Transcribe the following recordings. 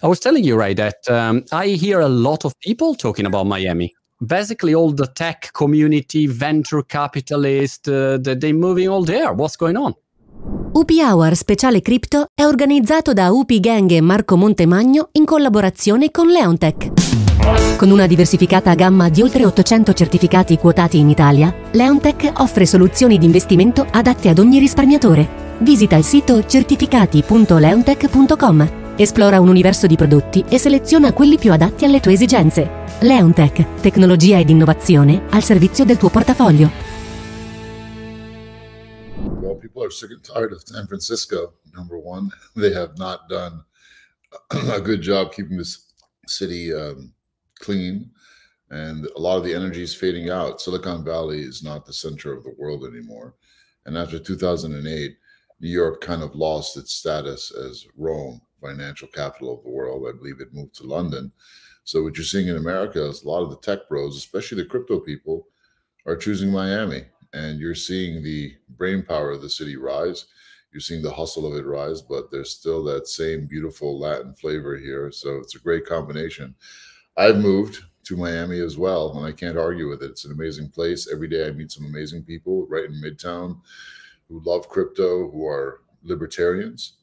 I was telling you, right, that um, I hear a lot of people talking about Miami. Basically, all the tech community, venture capitalist, uh, they're moving all there. What's going on? UP Hour Speciale Crypto è organizzato da UP Gang e Marco Montemagno in collaborazione con Leontech. Con una diversificata gamma di oltre 800 certificati quotati in Italia, Leontech offre soluzioni di investimento adatte ad ogni risparmiatore. Visita il sito certificati.leontech.com Esplora un universo di prodotti e seleziona quelli più adatti alle tue esigenze. Leontech, tecnologia ed innovazione al servizio del tuo portafoglio. Well, people are sick and tired of San Francisco, number one. They have not done a good job keeping this city um, clean. And a lot of the energy is fading out. Silicon Valley is not the center of the world anymore. And after 2008, New York kind of lost its status as Rome financial capital of the world. I believe it moved to London. So what you're seeing in America is a lot of the tech bros, especially the crypto people, are choosing Miami. And you're seeing the brain power of the city rise. You're seeing the hustle of it rise, but there's still that same beautiful Latin flavor here. So it's a great combination. I've moved to Miami as well, and I can't argue with it. It's an amazing place. Every day I meet some amazing people right in Midtown who love crypto, who are libertarians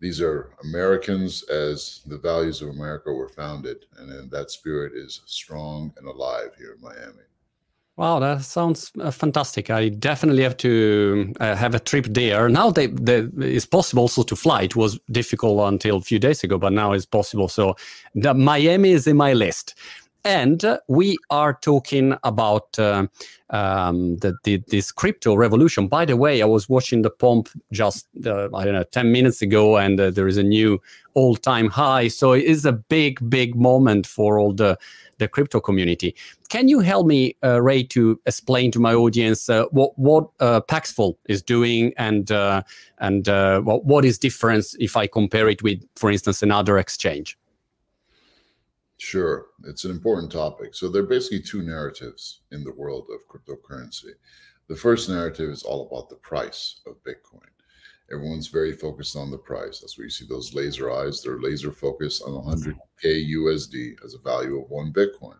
these are Americans as the values of America were founded, and that spirit is strong and alive here in Miami. Wow, that sounds uh, fantastic. I definitely have to uh, have a trip there. Now they, they, it's possible also to fly. It was difficult until a few days ago, but now it's possible. So the Miami is in my list and we are talking about uh, um, the, the, this crypto revolution. By the way, I was watching the pump just uh, I don't know ten minutes ago, and uh, there is a new all-time high. So it is a big, big moment for all the the crypto community. Can you help me, uh, Ray, to explain to my audience uh, what what uh, Paxful is doing and and what, what is difference if I compare it with, for instance, another exchange? Sure, it's an important topic. So there are basically two narratives in the world of cryptocurrency. The first narrative is all about the price of Bitcoin. Everyone's very focused on the price. That's where you see those laser eyes. They're laser focused on 100K USD as a value of one Bitcoin.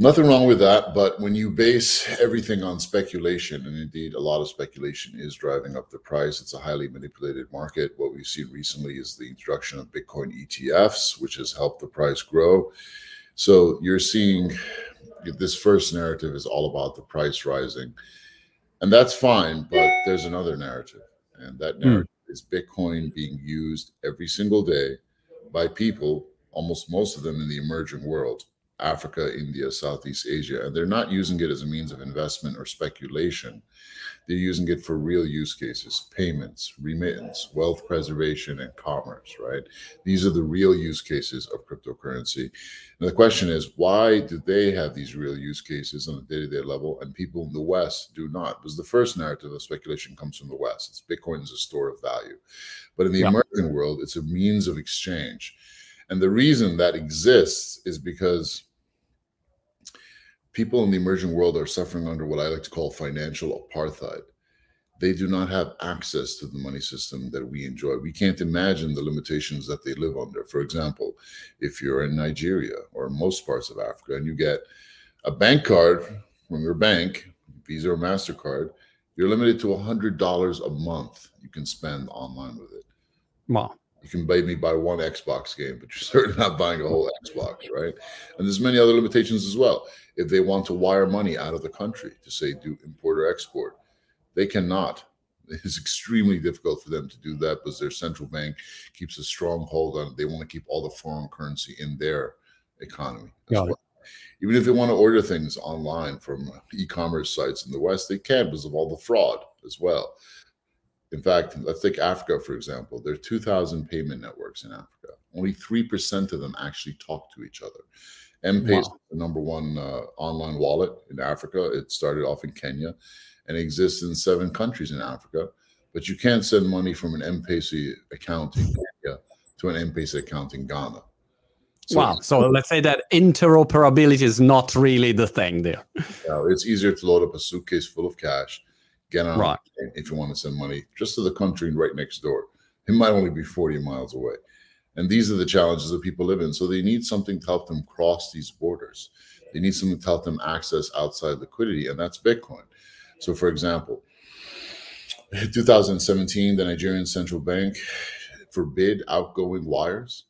Nothing wrong with that, but when you base everything on speculation, and indeed a lot of speculation is driving up the price, it's a highly manipulated market. What we've seen recently is the introduction of Bitcoin ETFs, which has helped the price grow. So you're seeing this first narrative is all about the price rising. And that's fine, but there's another narrative. And that hmm. narrative mm. is Bitcoin being used every single day by people, almost most of them in the emerging world Africa, India, Southeast Asia, and they're not using it as a means of investment or speculation. They're using it for real use cases, payments, remittance, wealth preservation, and commerce, right? These are the real use cases of cryptocurrency. And the question is, why do they have these real use cases on a day to day level and people in the West do not? Because the first narrative of speculation comes from the West. It's Bitcoin is a store of value. But in the yeah. emerging world, it's a means of exchange. And the reason that exists is because people in the emerging world are suffering under what I like to call financial apartheid. They do not have access to the money system that we enjoy. We can't imagine the limitations that they live under. For example, if you're in Nigeria or most parts of Africa and you get a bank card from your bank, Visa or MasterCard, you're limited to $100 a month you can spend online with it. Wow you can maybe buy one Xbox game, but you're certainly not buying a whole Xbox, right? And there's many other limitations as well. If they want to wire money out of the country to say do import or export, they cannot. It's extremely difficult for them to do that because their central bank keeps a strong hold on it. They want to keep all the foreign currency in their economy. Well. Even if they want to order things online from uh, e-commerce sites in the West, they can because of all the fraud as well. In fact, let's take Africa, for example. There are 2,000 payment networks in Africa. Only 3% of them actually talk to each other. M-Pesa wow. the number one uh, online wallet in Africa. It started off in Kenya and exists in seven countries in Africa. But you can't send money from an M-Pesa account in Kenya to an M-Pesa account in Ghana. So wow. So let's say that interoperability is not really the thing there. Yeah, it's easier to load up a suitcase full of cash get on right. if you want to send money just to the country right next door. It might only be 40 miles away. And these are the challenges that people live in. So they need something to help them cross these borders. They need something to help them access outside liquidity, and that's Bitcoin. So, for example, in 2017, the Nigerian central bank forbid outgoing wires.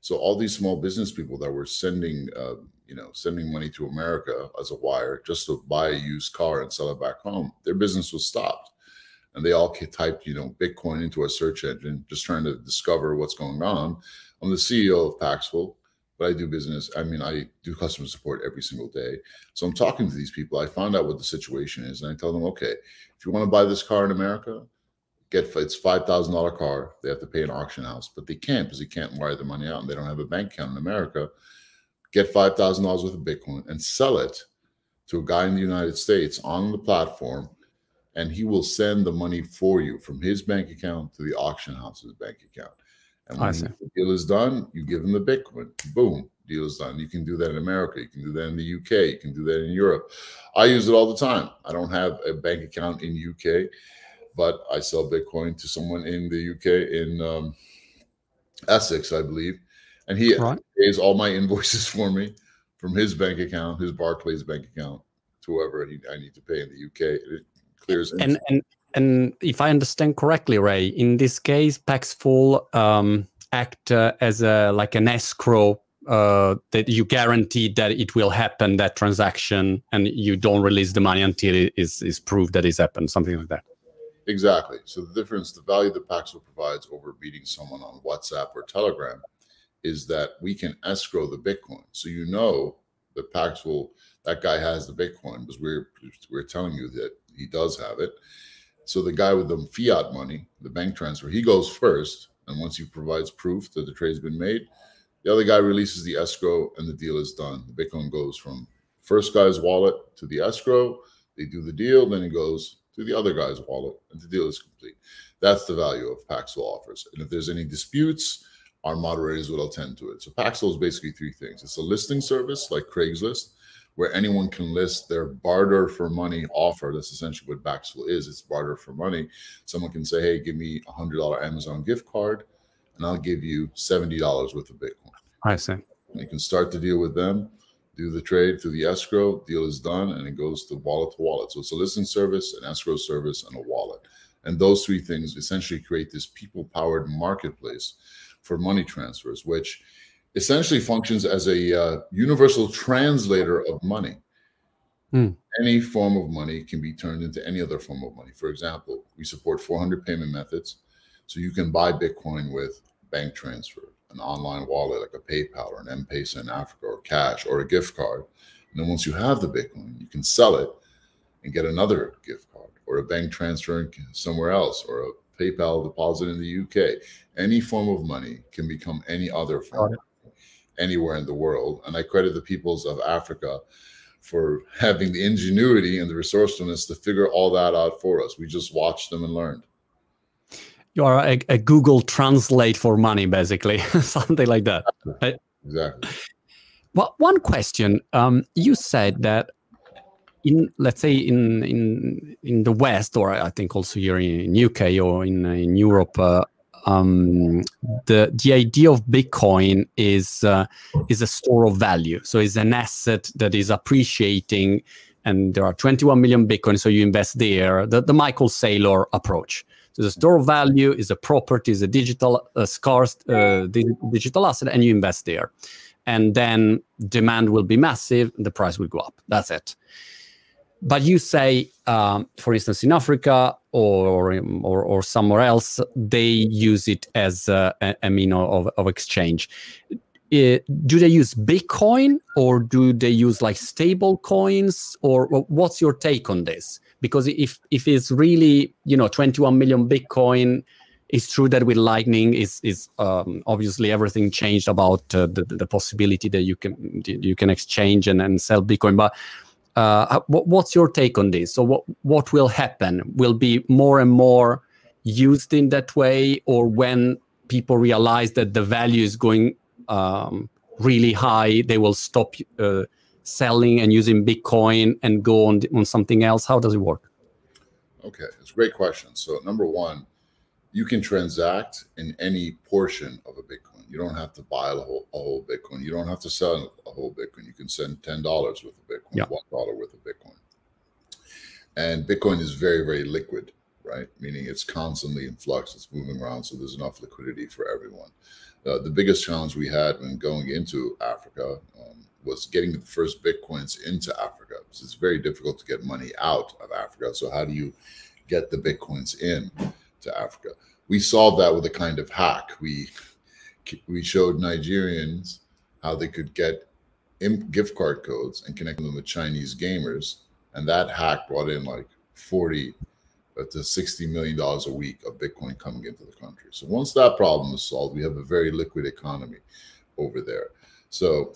So all these small business people that were sending, uh, you know, sending money to America as a wire just to buy a used car and sell it back home, their business was stopped and they all typed, you know, Bitcoin into a search engine, just trying to discover what's going on. I'm the CEO of Paxful, but I do business. I mean, I do customer support every single day. So I'm talking to these people. I find out what the situation is, and I tell them, okay, if you want to buy this car in America, get it's five thousand dollar car. They have to pay an auction house, but they can't because they can't wire the money out, and they don't have a bank account in America. Get five thousand dollars worth of Bitcoin and sell it to a guy in the United States on the platform and he will send the money for you from his bank account to the auction house's bank account. And when the deal is done, you give him the Bitcoin. Boom, deal is done. You can do that in America. You can do that in the UK. You can do that in Europe. I use it all the time. I don't have a bank account in UK, but I sell Bitcoin to someone in the UK in um, Essex, I believe, and he right. pays all my invoices for me from his bank account, his Barclays bank account, to whoever I need to pay in the UK. It, clears and and and if I understand correctly, Ray, in this case, Paxful um, act uh, as a like an escrow uh, that you guarantee that it will happen that transaction, and you don't release the money until it is is proved that it's happened, something like that. Exactly. So the difference, the value that Paxful provides over beating someone on WhatsApp or Telegram, is that we can escrow the Bitcoin. So you know that Paxful, that guy has the Bitcoin because we're we're telling you that he does have it. So the guy with the fiat money, the bank transfer, he goes first. And once he provides proof that the trade's been made, the other guy releases the escrow and the deal is done. The Bitcoin goes from first guy's wallet to the escrow. They do the deal, then it goes to the other guy's wallet, and the deal is complete. That's the value of Paxful offers. And if there's any disputes, our moderators will attend to it. So Paxful is basically three things. It's a listing service like Craigslist where anyone can list their barter for money offer. That's essentially what Paxful is. It's barter for money. Someone can say, hey, give me a hundred dollar Amazon gift card, and I'll give you seventy dollars worth of Bitcoin. I see. And you can start the deal with them, do the trade through the escrow. Deal is done, and it goes to wallet to wallet. So it's a listing service, an escrow service, and a wallet. And those three things essentially create this people-powered marketplace for money transfers, which essentially functions as a uh, universal translator of money. Hmm. Any form of money can be turned into any other form of money. For example, we support 400 payment methods. So you can buy Bitcoin with bank transfer, an online wallet like a PayPal or an M-Pesa in Africa or cash or a gift card. And then once you have the Bitcoin, you can sell it and get another gift card or a bank transfer somewhere else or a PayPal deposit in the UK. Any form of money can become any other form anywhere in the world. And I credit the peoples of Africa for having the ingenuity and the resourcefulness to figure all that out for us. We just watched them and learned. You are a, a Google Translate for money, basically, something like that. Exactly. Well, one question. Um, you said that in let's say in in in the West, or I think also here in UK or in in Europe, uh, um, the the idea of Bitcoin is uh, is a store of value. So it's an asset that is appreciating, and there are 21 million Bitcoin. So you invest there. The, the Michael Saylor approach. So the store of value is a property, is a digital scarce uh, digital asset, and you invest there, and then demand will be massive, and the price will go up. That's it but you say, um, for instance, in Africa or, or, or somewhere else, they use it as a, a mean of, of exchange. Do they use Bitcoin or do they use like stable coins or what's your take on this? Because if if it's really you know 21 million Bitcoin, it's true that with Lightning is is um, obviously everything changed about uh, the the possibility that you can you can exchange and, and sell Bitcoin, but uh, what's your take on this? So what what will happen? Will be more and more used in that way, or when people realize that the value is going um, really high, they will stop uh, selling and using Bitcoin and go on on something else? How does it work? Okay, it's a great question. So number one, you can transact in any portion of a Bitcoin. You don't have to buy a whole, a whole Bitcoin. You don't have to sell a whole Bitcoin. You can send ten dollars worth of Bitcoin, Yeah. one dollar worth of Bitcoin. And Bitcoin is very, very liquid, right? Meaning it's constantly in flux. It's moving around, so there's enough liquidity for everyone. Uh, the biggest challenge we had when going into Africa um, was getting the first bitcoins into Africa. Because it's very difficult to get money out of Africa. So how do you get the bitcoins in to Africa? We solved that with a kind of hack. We we showed Nigerians how they could get gift card codes and connect them with Chinese gamers, and that hack brought in like forty to sixty million dollars a week of Bitcoin coming into the country. So once that problem is solved, we have a very liquid economy over there. So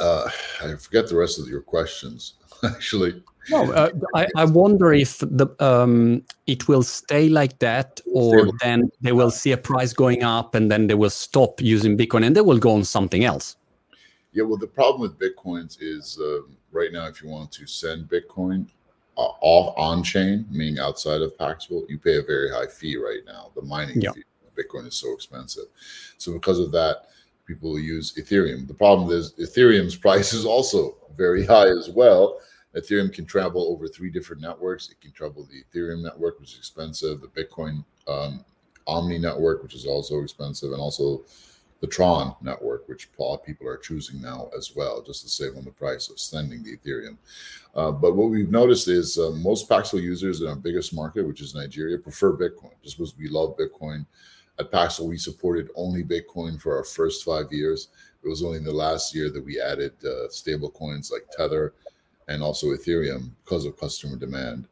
uh, I forget the rest of your questions. Actually, No, uh, I, I wonder if the um, it will stay like that, or Stable. then they will see a price going up, and then they will stop using Bitcoin, and they will go on something else. Yeah, well, the problem with bitcoins is um, right now, if you want to send Bitcoin uh, off on chain, meaning outside of Paxful, you pay a very high fee right now. The mining Yeah. fee, Bitcoin is so expensive. So because of that, people use Ethereum. The problem is Ethereum's price is also very high as well. Ethereum can travel over three different networks. It can travel the Ethereum network, which is expensive, the Bitcoin um, Omni network, which is also expensive, and also the Tron network, which a lot of people are choosing now as well, just to save on the price of sending the Ethereum. Uh, but what we've noticed is uh, most Paxful users in our biggest market, which is Nigeria, prefer Bitcoin just because we love Bitcoin. At Paxful, we supported only Bitcoin for our first five years. It was only in the last year that we added uh, stable coins like Tether and also Ethereum because of customer demand.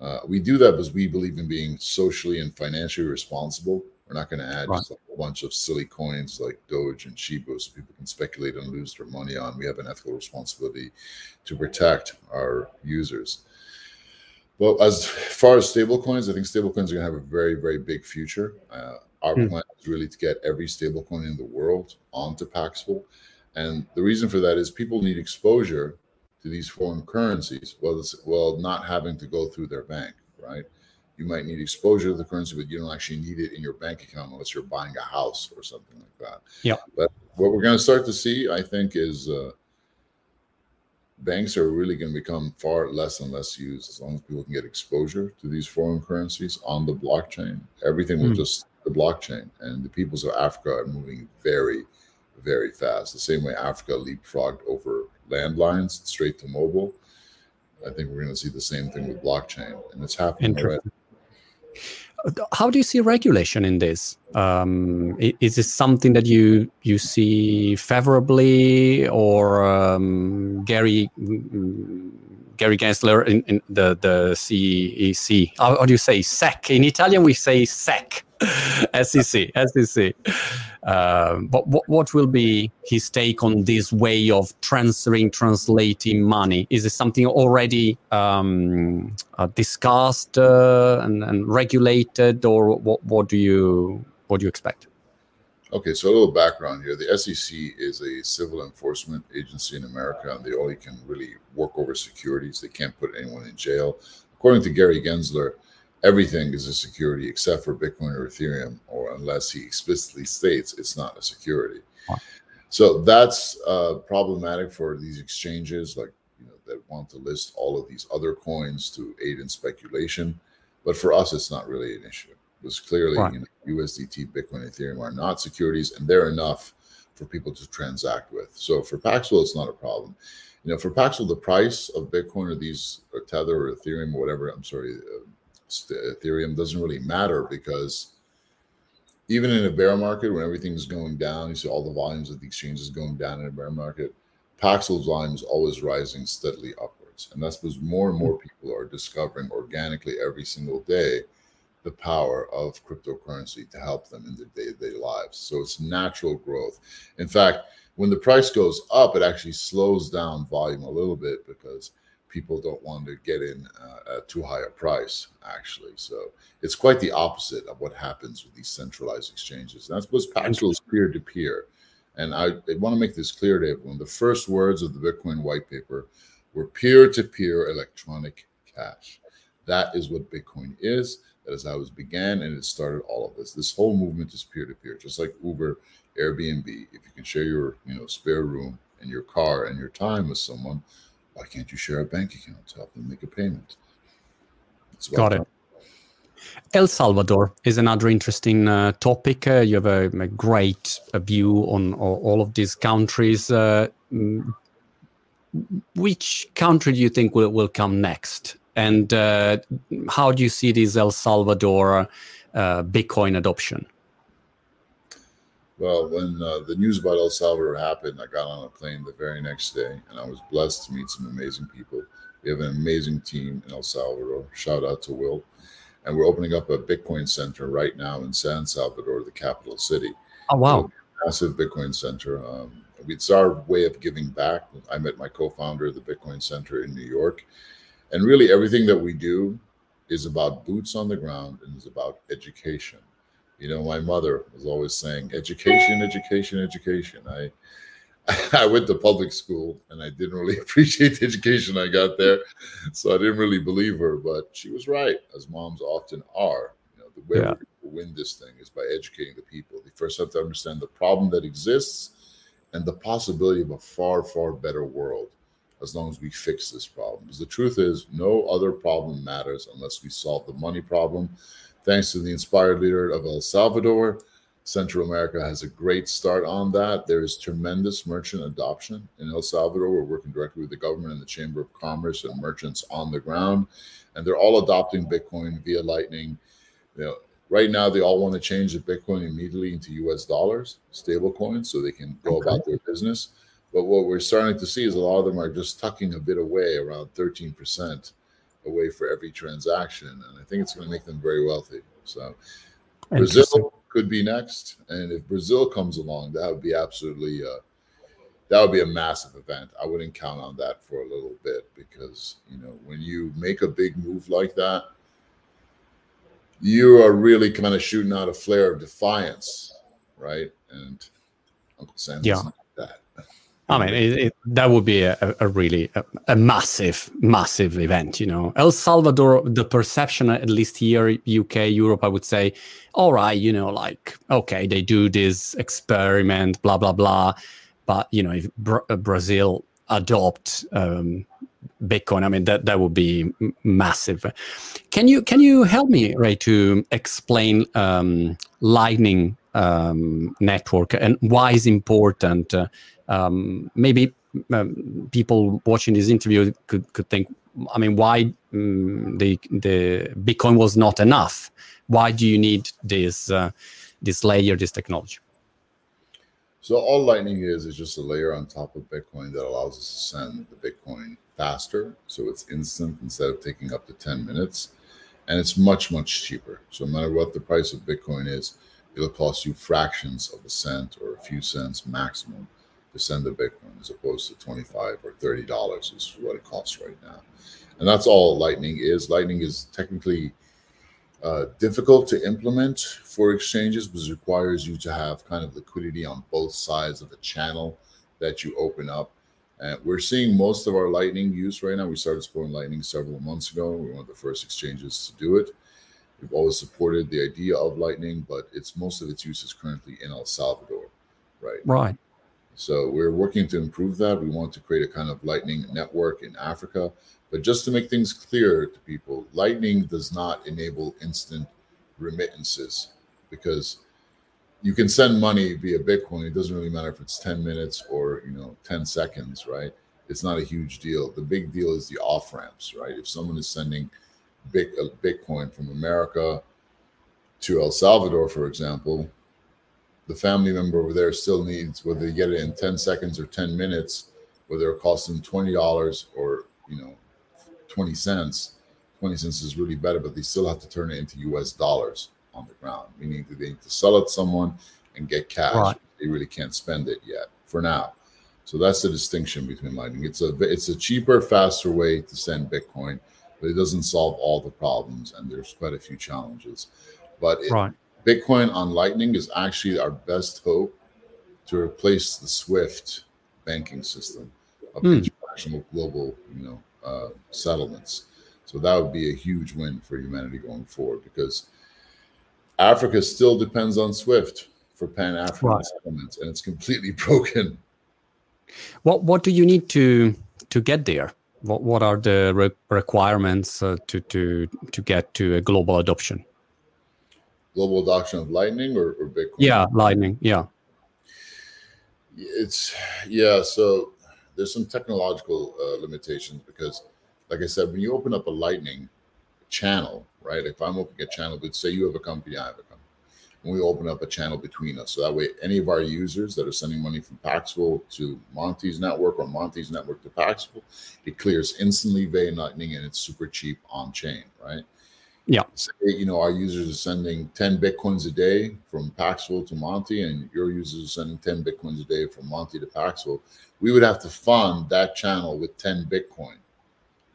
Uh, we do that because we believe in being socially and financially responsible. We're not going to add Right. just a whole bunch of silly coins like Doge and Shiba so people can speculate and lose their money on. We have an ethical responsibility to protect our users. Well, as far as stablecoins, I think stablecoins are going to have a very, very big future. Uh, our Hmm. plan is really to get every stablecoin in the world onto Paxful. And the reason for that is people need exposure to these foreign currencies well, it's, well not having to go through their bank, right? You might need exposure to the currency, but you don't actually need it in your bank account unless you're buying a house or something like that. Yeah. But what we're going to start to see, I think, is uh, banks are really going to become far less and less used as long as people can get exposure to these foreign currencies on the blockchain. Everything will Hmm. just the blockchain, and the peoples of Africa are moving very, very fast. The same way Africa leapfrogged over landlines straight to mobile. I think we're going to see the same thing with blockchain, and it's happening. How do you see regulation in this? Um, is this something that you you see favorably, or um, Gary Gary Gensler in, in the the CEC? How do you say SEC? In Italian, we say SEC, SEC, SEC. Um, but what, what will be his take on this way of transferring, translating money? Is it something already um, uh, discussed uh, and, and regulated, or what, what do you what do you expect? Okay, so a little background here. The SEC is a civil enforcement agency in America, and they only can really work over securities. They can't put anyone in jail. According to Gary Gensler, everything is a security except for Bitcoin or Ethereum, or unless he explicitly states it's not a security. Wow. So that's uh, problematic for these exchanges, like you know, that want to list all of these other coins to aid in speculation. But for us, it's not really an issue. Because clearly, Right. you know, USDT, Bitcoin, Ethereum are not securities, and they're enough for people to transact with. So for Paxful, it's not a problem. You know, for Paxful, the price of Bitcoin or these or Tether or Ethereum or whatever, I'm sorry, uh, Ethereum doesn't really matter because even in a bear market when everything's going down, you see all the volumes of the exchanges going down in a bear market. Paxful's volume is always rising steadily upwards, and that's because more and more people are discovering organically every single day the power of cryptocurrency to help them in their day-to-day lives. So it's natural growth. In fact, when the price goes up, it actually slows down volume a little bit because people don't want to get in uh, at too high a price, actually. So it's quite the opposite of what happens with these centralized exchanges. And that's because Paxful is peer-to-peer. And I, I want to make this clear to everyone. The first words of the Bitcoin white paper were peer-to-peer electronic cash. That is what Bitcoin is. That is how it began, and it started all of this. This whole movement is peer to peer, just like Uber Airbnb, if you can share your you know spare room and your car and your time with someone, why can't you share a bank account to help them make a payment? Got it. El Salvador is another interesting uh, topic. Uh, you have a, a great uh, view on all, all, of these countries. Uh, mm, which country do you think will, will come next? And uh, how do you see this El Salvador uh, Bitcoin adoption? Well, when the news about El Salvador happened, I got on a plane the very next day, and I was blessed to meet some amazing people. We have an amazing team in El Salvador. Shout out to Will and we're opening up a Bitcoin center right now in San Salvador, the capital city. Oh wow! massive Bitcoin center. Um, it's our way of giving back. I met my co-founder of the Bitcoin Center in New York, and really everything that we do is about boots on the ground and is about education. You know, my mother was always saying, "Education, education, education." I I went to public school and I didn't really appreciate the education I got there. So I didn't really believe her, but she was right, as moms often are. You know, the way yeah. we win this thing is by educating the people. They first have to understand the problem that exists and the possibility of a far, far better world as long as we fix this problem. Because the truth is, no other problem matters unless we solve the money problem. Thanks to the inspired leader of El Salvador, Central America has a great start on that. There is tremendous merchant adoption in El Salvador. We're working directly with the government and the Chamber of Commerce and merchants on the ground, and they're all adopting Bitcoin via Lightning. You know, right now they all want to change the Bitcoin immediately into U.S. dollars, stable coins, so they can go okay. about their business. But what we're starting to see is a lot of them are just tucking a bit away, around 13% away for every transaction, and I think it's going to make them very wealthy. So, Brazil could be next. And if Brazil comes along, that would be absolutely uh, that would be a massive event. I wouldn't count on that for a little bit because you know when you make a big move like that, you are really kind of shooting out a flare of defiance, right? And Uncle Sam's yeah. that. I mean, it, it, that would be a, a really a, a, massive, massive event. You know, El Salvador. The perception, at least here, UK, Europe, I would say, all right, you know, like okay, they do this experiment, blah blah blah. But you know, if uh, Brazil adopt um, Bitcoin, I mean that that would be massive. Can you can you help me, Ray, to explain um, Lightning um, network and why is important? Uh, um, maybe um, people watching this interview could, could think, I mean, why um, the the Bitcoin was not enough? Why do you need this uh, this layer, this technology? So all Lightning is is just a layer on top of Bitcoin that allows us to send the Bitcoin faster, so it's instant instead of taking up to ten minutes, and it's much much cheaper. So no matter what the price of Bitcoin is, it'll cost you fractions of a cent or a few cents maximum to send a Bitcoin as opposed to 25 or $30 is what it costs right now. And that's all Lightning is. Lightning is technically uh, difficult to implement for exchanges because it requires you to have kind of liquidity on both sides of the channel that you open up. And we're seeing most of our Lightning use right now. We started supporting Lightning several months ago. We are one of the first exchanges to do it. We've always supported the idea of Lightning, but it's most of its use is currently in El Salvador, right? Right. So we're working to improve that. We want to create a kind of Lightning network in Africa. But just to make things clear to people, Lightning does not enable instant remittances because you can send money via Bitcoin. It doesn't really matter if it's 10 minutes or you know 10 seconds, right? It's not a huge deal. The big deal is the off ramps, right? If someone is sending Uh, Bitcoin from America to El Salvador, for example, the family member over there still needs whether they get it in 10 seconds or 10 minutes, whether it costs them $20 or, you know, 20 cents. 20 cents is really better, but they still have to turn it into US dollars on the ground, meaning that they need to sell it to someone and get cash. Right. They really can't spend it yet for now. So that's the distinction between Lightning. It's a it's a cheaper, faster way to send Bitcoin, but it doesn't solve all the problems, and there's quite a few challenges. But it, right. Bitcoin on Lightning is actually our best hope to replace the SWIFT banking system of mm. international global, you know, uh, settlements. So that would be a huge win for humanity going forward because Africa still depends on SWIFT. for Pan African right. settlements, and it's completely broken. What what do you need to to get there? What what are the re- requirements uh, to to to get to a global adoption? Global adoption of Lightning or, or Bitcoin? Yeah, Lightning. Yeah. It's yeah. So there's some technological uh, limitations because, like I said, when you open up a Lightning channel, right? If I'm opening a channel, but say you have a company, I have a and we open up a channel between us. So that way, any of our users that are sending money from Paxful to Monty's network or Monty's network to Paxful, it clears instantly via Lightning and it's super cheap on chain, right? Yeah. Say, you know, our users are sending 10 Bitcoins a day from Paxful to Monty, and your users are sending 10 Bitcoins a day from Monty to Paxful. We would have to fund that channel with 10 Bitcoin,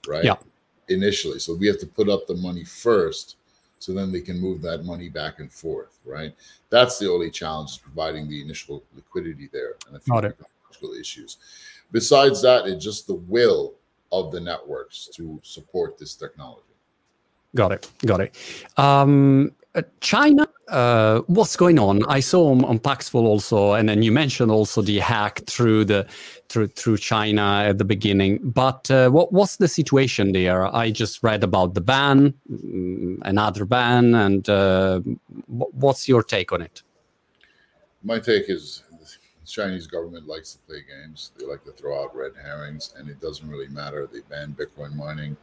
right? Yeah. Initially. So we have to put up the money first so then they can move that money back and forth, right? That's the only challenge is providing the initial liquidity there and a few technological issues. Besides that, it's just the will of the networks to support this technology. Got it. Got it. Um, uh, China, uh, what's going on? I saw on, on Paxful also, and then you mentioned also the hack through the through through China at the beginning. But uh, what what's the situation there? I just read about the ban, mm, another ban, and uh, what's your take on it? My take is Chinese government likes to play games. They like to throw out red herrings, and it doesn't really matter. They banned Bitcoin mining.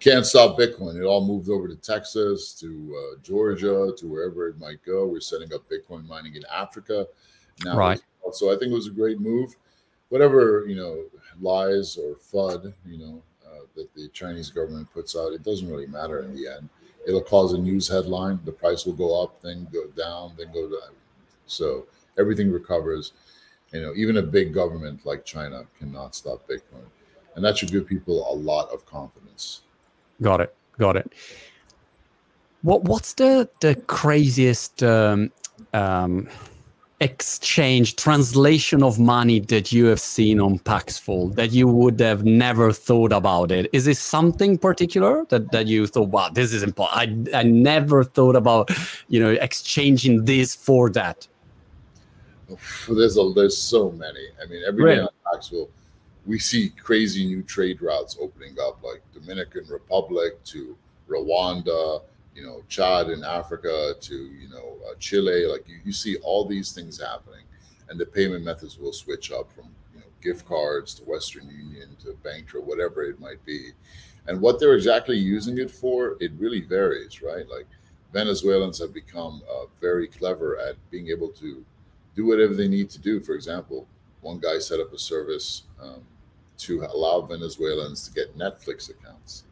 Can't stop Bitcoin. It all moved over to Texas, to uh, Georgia, to wherever it might go. We're setting up Bitcoin mining in Africa now. Right. So I think it was a great move. Whatever you know, lies or FUD, you know, uh, that the Chinese government puts out, it doesn't really matter in the end. It'll cause a news headline. The price will go up, then go down, then go down. So everything recovers. You know, even a big government like China cannot stop Bitcoin, and that should give people a lot of confidence. Got it. Got it. What What's the the craziest um, um, exchange translation of money that you have seen on Paxful that you would have never thought about it? Is this something particular that, that you thought, wow, this is important? I, I never thought about, you know, exchanging this for that there's a there's so many. I mean, every right. day on Paxful, we see crazy new trade routes opening up, like Dominican Republic to Rwanda, you know, Chad in Africa to you know uh, Chile. Like you, you see all these things happening, and the payment methods will switch up from you know gift cards to Western Union to bank or whatever it might be. And what they're exactly using it for, it really varies, right? Like Venezuelans have become uh, very clever at being able to do whatever they need to do. For example, one guy set up a service um, to allow Venezuelans to get Netflix accounts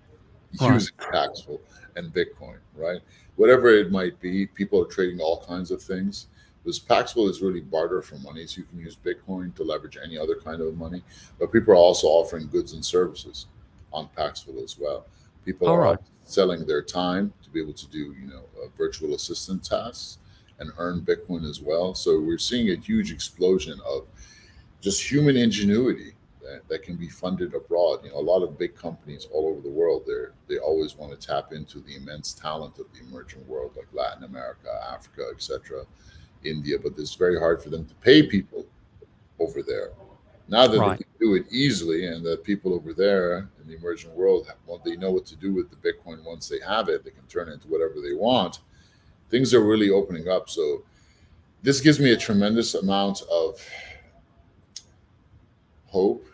using Paxful and Bitcoin, right? Whatever it might be, people are trading all kinds of things. Because Paxful is really barter for money, so you can use Bitcoin to leverage any other kind of money. But people are also offering goods and services on Paxful as well. People all are right. selling their time to be able to do, you know, uh, virtual assistant tasks and earn Bitcoin as well. So we're seeing a huge explosion of just human ingenuity that, that can be funded abroad. You know, a lot of big companies all over the world, they they always want to tap into the immense talent of the emerging world, like Latin America, Africa, etc., India. But it's very hard for them to pay people over there. Now that right. they can do it easily, and that people over there in the emerging world, well, they know what to do with the Bitcoin once they have it, they can turn it into whatever they want things are really opening up. So this gives me a tremendous amount of hope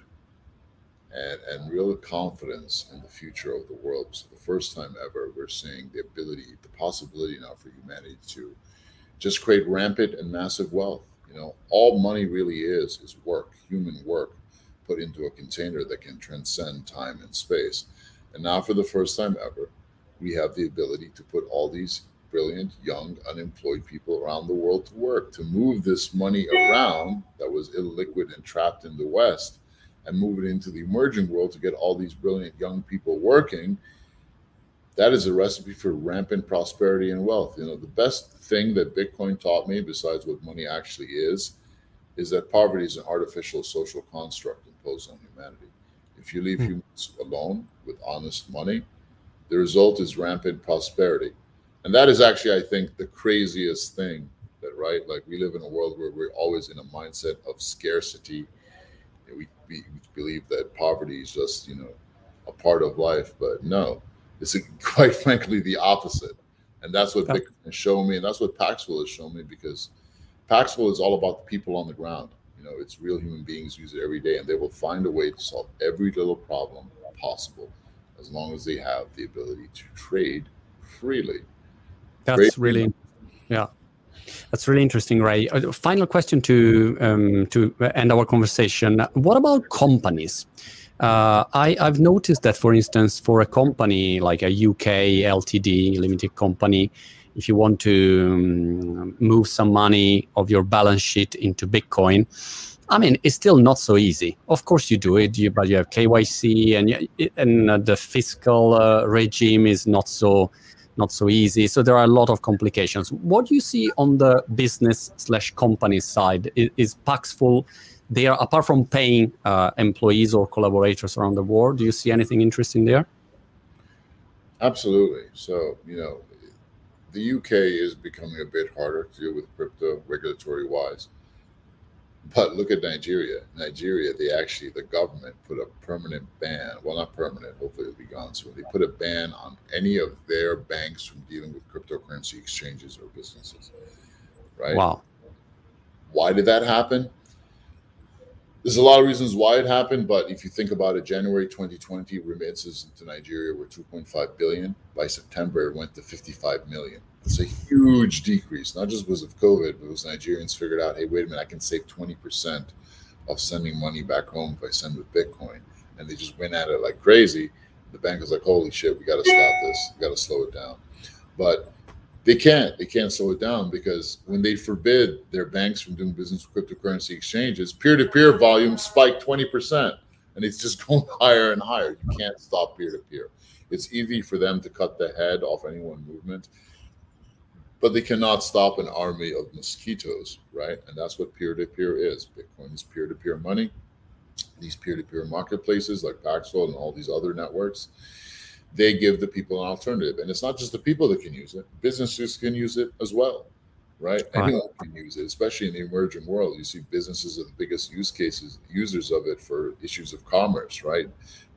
and, and real confidence in the future of the world. So the first time ever, we're seeing the ability, the possibility now for humanity to just create rampant and massive wealth. You know, all money really is is work, human work, put into a container that can transcend time and space. And now, for the first time ever, we have the ability to put all these brilliant, young, unemployed people around the world to work, to move this money around that was illiquid and trapped in the West and move it into the emerging world to get all these brilliant young people working. That is a recipe for rampant prosperity and wealth. You know, the best thing that Bitcoin taught me, besides what money actually is, is that poverty is an artificial social construct imposed on humanity. If you leave hmm. humans alone with honest money, the result is rampant prosperity and that is actually, I think, the craziest thing that right? Like we live in a world where we're always in a mindset of scarcity. We, we believe that poverty is just, you know, a part of life, but no, it's quite frankly the opposite. And that's what Bitcoin has shown me, and that's what Paxful has shown me because Paxful is all about the people on the ground. You know, it's real human beings use it every day, and they will find a way to solve every little problem possible as long as they have the ability to trade freely. That's trade really, yeah. That's really interesting, Ray. Uh, final question to um, to end our conversation. What about companies? Uh, I, have noticed that, for instance, for a company like a UK LTD limited company, if you want to um, move some money of your balance sheet into Bitcoin, I mean, it's still not so easy. Of course, you do it, you, but you have KYC and and uh, the fiscal uh, regime is not so not so easy. So there are a lot of complications. What do you see on the business slash company side? Is, is Paxful there? Apart from paying uh, employees or collaborators around the world, do you see anything interesting there? Absolutely. So you know, the UK is becoming a bit harder to deal with crypto regulatory wise. But look at Nigeria. Nigeria, they actually, the government put a permanent ban. Well, not permanent, hopefully it'll be gone soon. They put a ban on any of their banks from dealing with cryptocurrency exchanges or businesses. Right? Wow. Why did that happen? There's a lot of reasons why it happened, but if you think about it, January 2020 remittances into Nigeria were 2.5 billion. By September, it went to 55 million. It's a huge decrease, not just because of COVID, but because Nigerians figured out, hey, wait a minute, I can save 20% of sending money back home if I send with Bitcoin. And they just went at it like crazy. The bank was like, holy shit, we got to stop this. We got to slow it down. But they can't. They can't slow it down because when they forbid their banks from doing business with cryptocurrency exchanges, peer to peer volume spiked 20%. And it's just going higher and higher. You can't stop peer to peer. It's easy for them to cut the head off any one movement but they cannot stop an army of mosquitoes, right? And that's what peer to peer is. Bitcoin is peer to peer money. These peer to peer marketplaces like Paxful and all these other networks, they give the people an alternative. And it's not just the people that can use it, businesses can use it as well, right? right. Anyone can use it, especially in the emerging world. You see businesses are the biggest use cases, users of it for issues of commerce, right?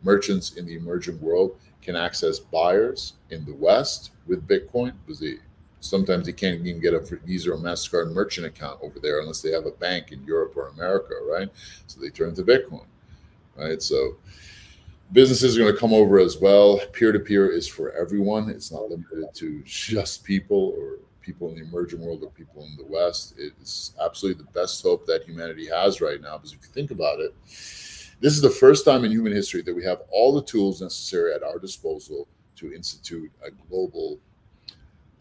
Merchants in the emerging world can access buyers in the West with Bitcoin because Sometimes they can't even get a Visa or MasterCard merchant account over there unless they have a bank in Europe or America, right? So they turn to Bitcoin, right? So businesses are going to come over as well. Peer to peer is for everyone, it's not limited to just people or people in the emerging world or people in the West. It's absolutely the best hope that humanity has right now. Because if you think about it, this is the first time in human history that we have all the tools necessary at our disposal to institute a global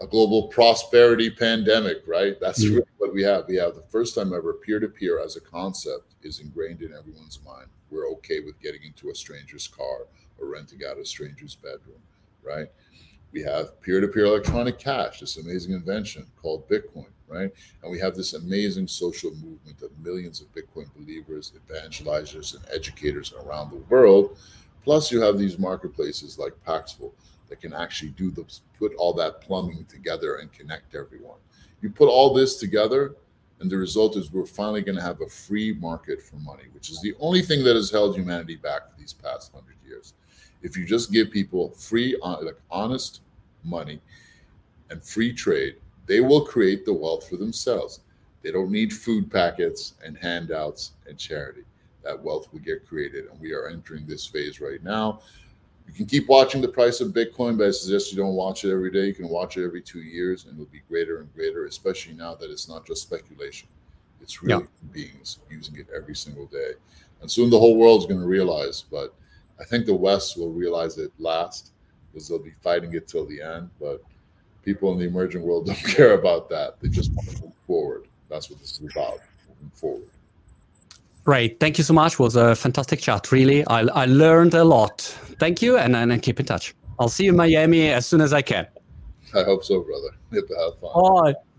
a global prosperity pandemic, right? That's mm-hmm. really what we have. We have the first time ever peer to peer as a concept is ingrained in everyone's mind. We're okay with getting into a stranger's car or renting out a stranger's bedroom, right? We have peer to peer electronic cash, this amazing invention called Bitcoin, right? And we have this amazing social movement of millions of Bitcoin believers, evangelizers, and educators around the world. Plus, you have these marketplaces like Paxful that can actually do the put all that plumbing together and connect everyone. You put all this together, and the result is we're finally going to have a free market for money, which is the only thing that has held humanity back for these past hundred years. If you just give people free, uh, like honest money and free trade, they will create the wealth for themselves. They don't need food packets and handouts and charity. That wealth will get created. And we are entering this phase right now you can keep watching the price of Bitcoin, but I suggest you don't watch it every day. You can watch it every two years, and it'll be greater and greater, especially now that it's not just speculation. It's real yeah. beings using it every single day. And soon the whole world's going to realize, but I think the West will realize it last because they'll be fighting it till the end. But people in the emerging world don't care about that. They just want to move forward. That's what this is about, moving forward. Great. Thank you so much. It was a fantastic chat. Really, I, I learned a lot. Thank you, and, and keep in touch. I'll see you in Miami as soon as I can. I hope so, brother. Have fun. Bye.